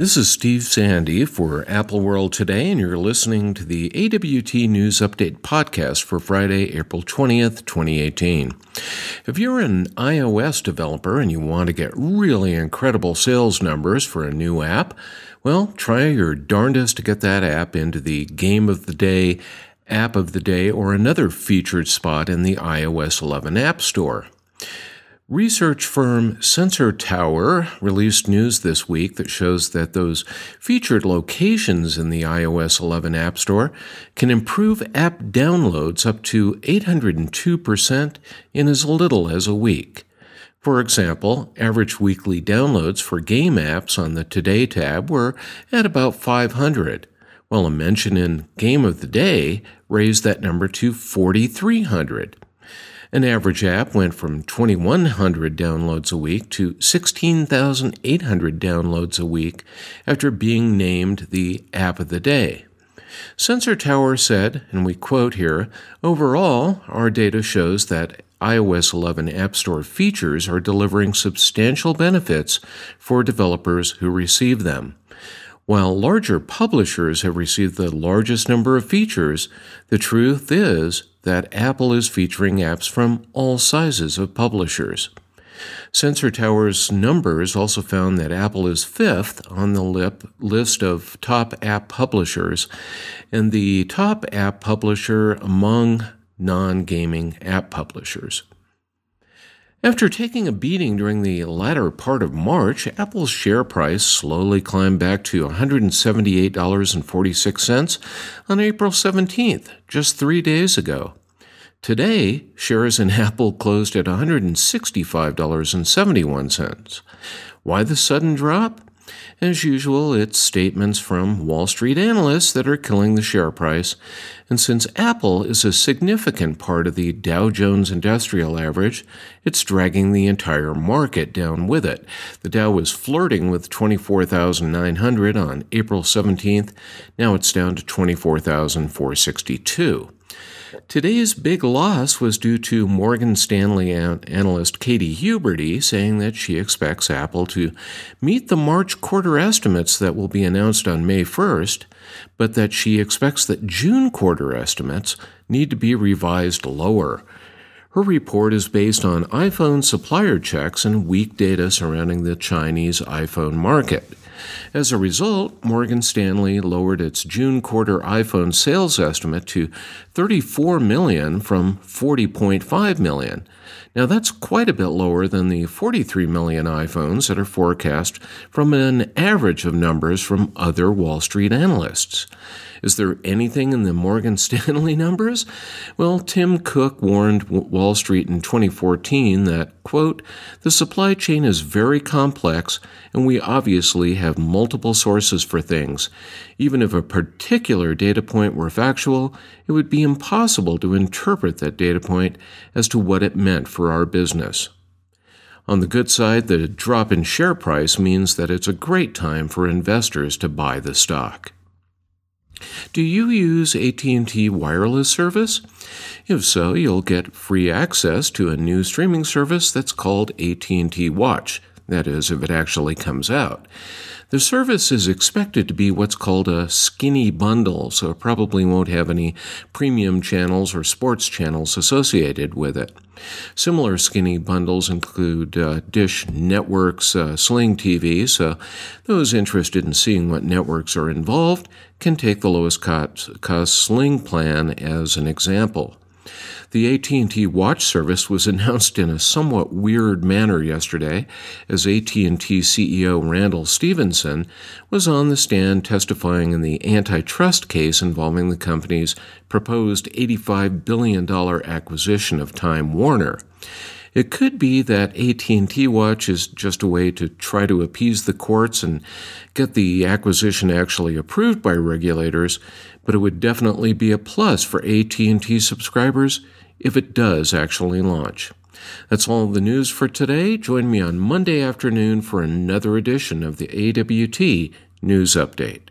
This is Steve Sande for Apple World Today, and you're listening to the AWT News Update podcast for Friday, April 20th, 2018. If you're an iOS developer and you want to get really incredible sales numbers for a new app, well, try your darndest to get that app into the Game of the Day, App of the Day, or another featured spot in the iOS 11 App Store. Research firm Sensor Tower released news this week that shows that those featured locations in the iOS 11 App Store can improve app downloads up to 802% in as little as a week. For example, average weekly downloads for game apps on the Today tab were at about 500, while a mention in Game of the Day raised that number to 4,300. An average app went from 2,100 downloads a week to 16,800 downloads a week after being named the App of the Day. Sensor Tower said, and we quote here Overall, our data shows that iOS 11 App Store features are delivering substantial benefits for developers who receive them. While larger publishers have received the largest number of features, the truth is that Apple is featuring apps from all sizes of publishers. Sensor Tower's numbers also found that Apple is fifth on the lip list of top app publishers and the top app publisher among non gaming app publishers. After taking a beating during the latter part of March, Apple's share price slowly climbed back to $178.46 on April 17th, just three days ago. Today, shares in Apple closed at $165.71. Why the sudden drop? As usual, it's statements from Wall Street analysts that are killing the share price. And since Apple is a significant part of the Dow Jones Industrial Average, it's dragging the entire market down with it. The Dow was flirting with 24,900 on April 17th. Now it's down to 24,462. Today's big loss was due to Morgan Stanley analyst Katie Huberty saying that she expects Apple to meet the March quarter estimates that will be announced on May 1st, but that she expects that June quarter estimates need to be revised lower. Her report is based on iPhone supplier checks and weak data surrounding the Chinese iPhone market. As a result, Morgan Stanley lowered its June quarter iPhone sales estimate to 34 million from 40.5 million. Now that's quite a bit lower than the 43 million iPhones that are forecast from an average of numbers from other Wall Street analysts. Is there anything in the Morgan Stanley numbers? Well, Tim Cook warned Wall Street in 2014 that, quote, the supply chain is very complex and we obviously have multiple sources for things. Even if a particular data point were factual, it would be impossible to interpret that data point as to what it meant for our business. On the good side, the drop in share price means that it's a great time for investors to buy the stock. Do you use AT&T wireless service? If so, you'll get free access to a new streaming service that's called AT&T Watch. That is, if it actually comes out. The service is expected to be what's called a skinny bundle, so it probably won't have any premium channels or sports channels associated with it. Similar skinny bundles include uh, Dish Network's uh, Sling TV, so those interested in seeing what networks are involved can take the lowest cost, cost Sling plan as an example. The AT&T Watch service was announced in a somewhat weird manner yesterday as AT&T CEO Randall Stephenson was on the stand testifying in the antitrust case involving the company's proposed $85 billion acquisition of Time Warner. It could be that AT&T Watch is just a way to try to appease the courts and get the acquisition actually approved by regulators, but it would definitely be a plus for AT&T subscribers if it does actually launch. That's all the news for today. Join me on Monday afternoon for another edition of the AWT News Update.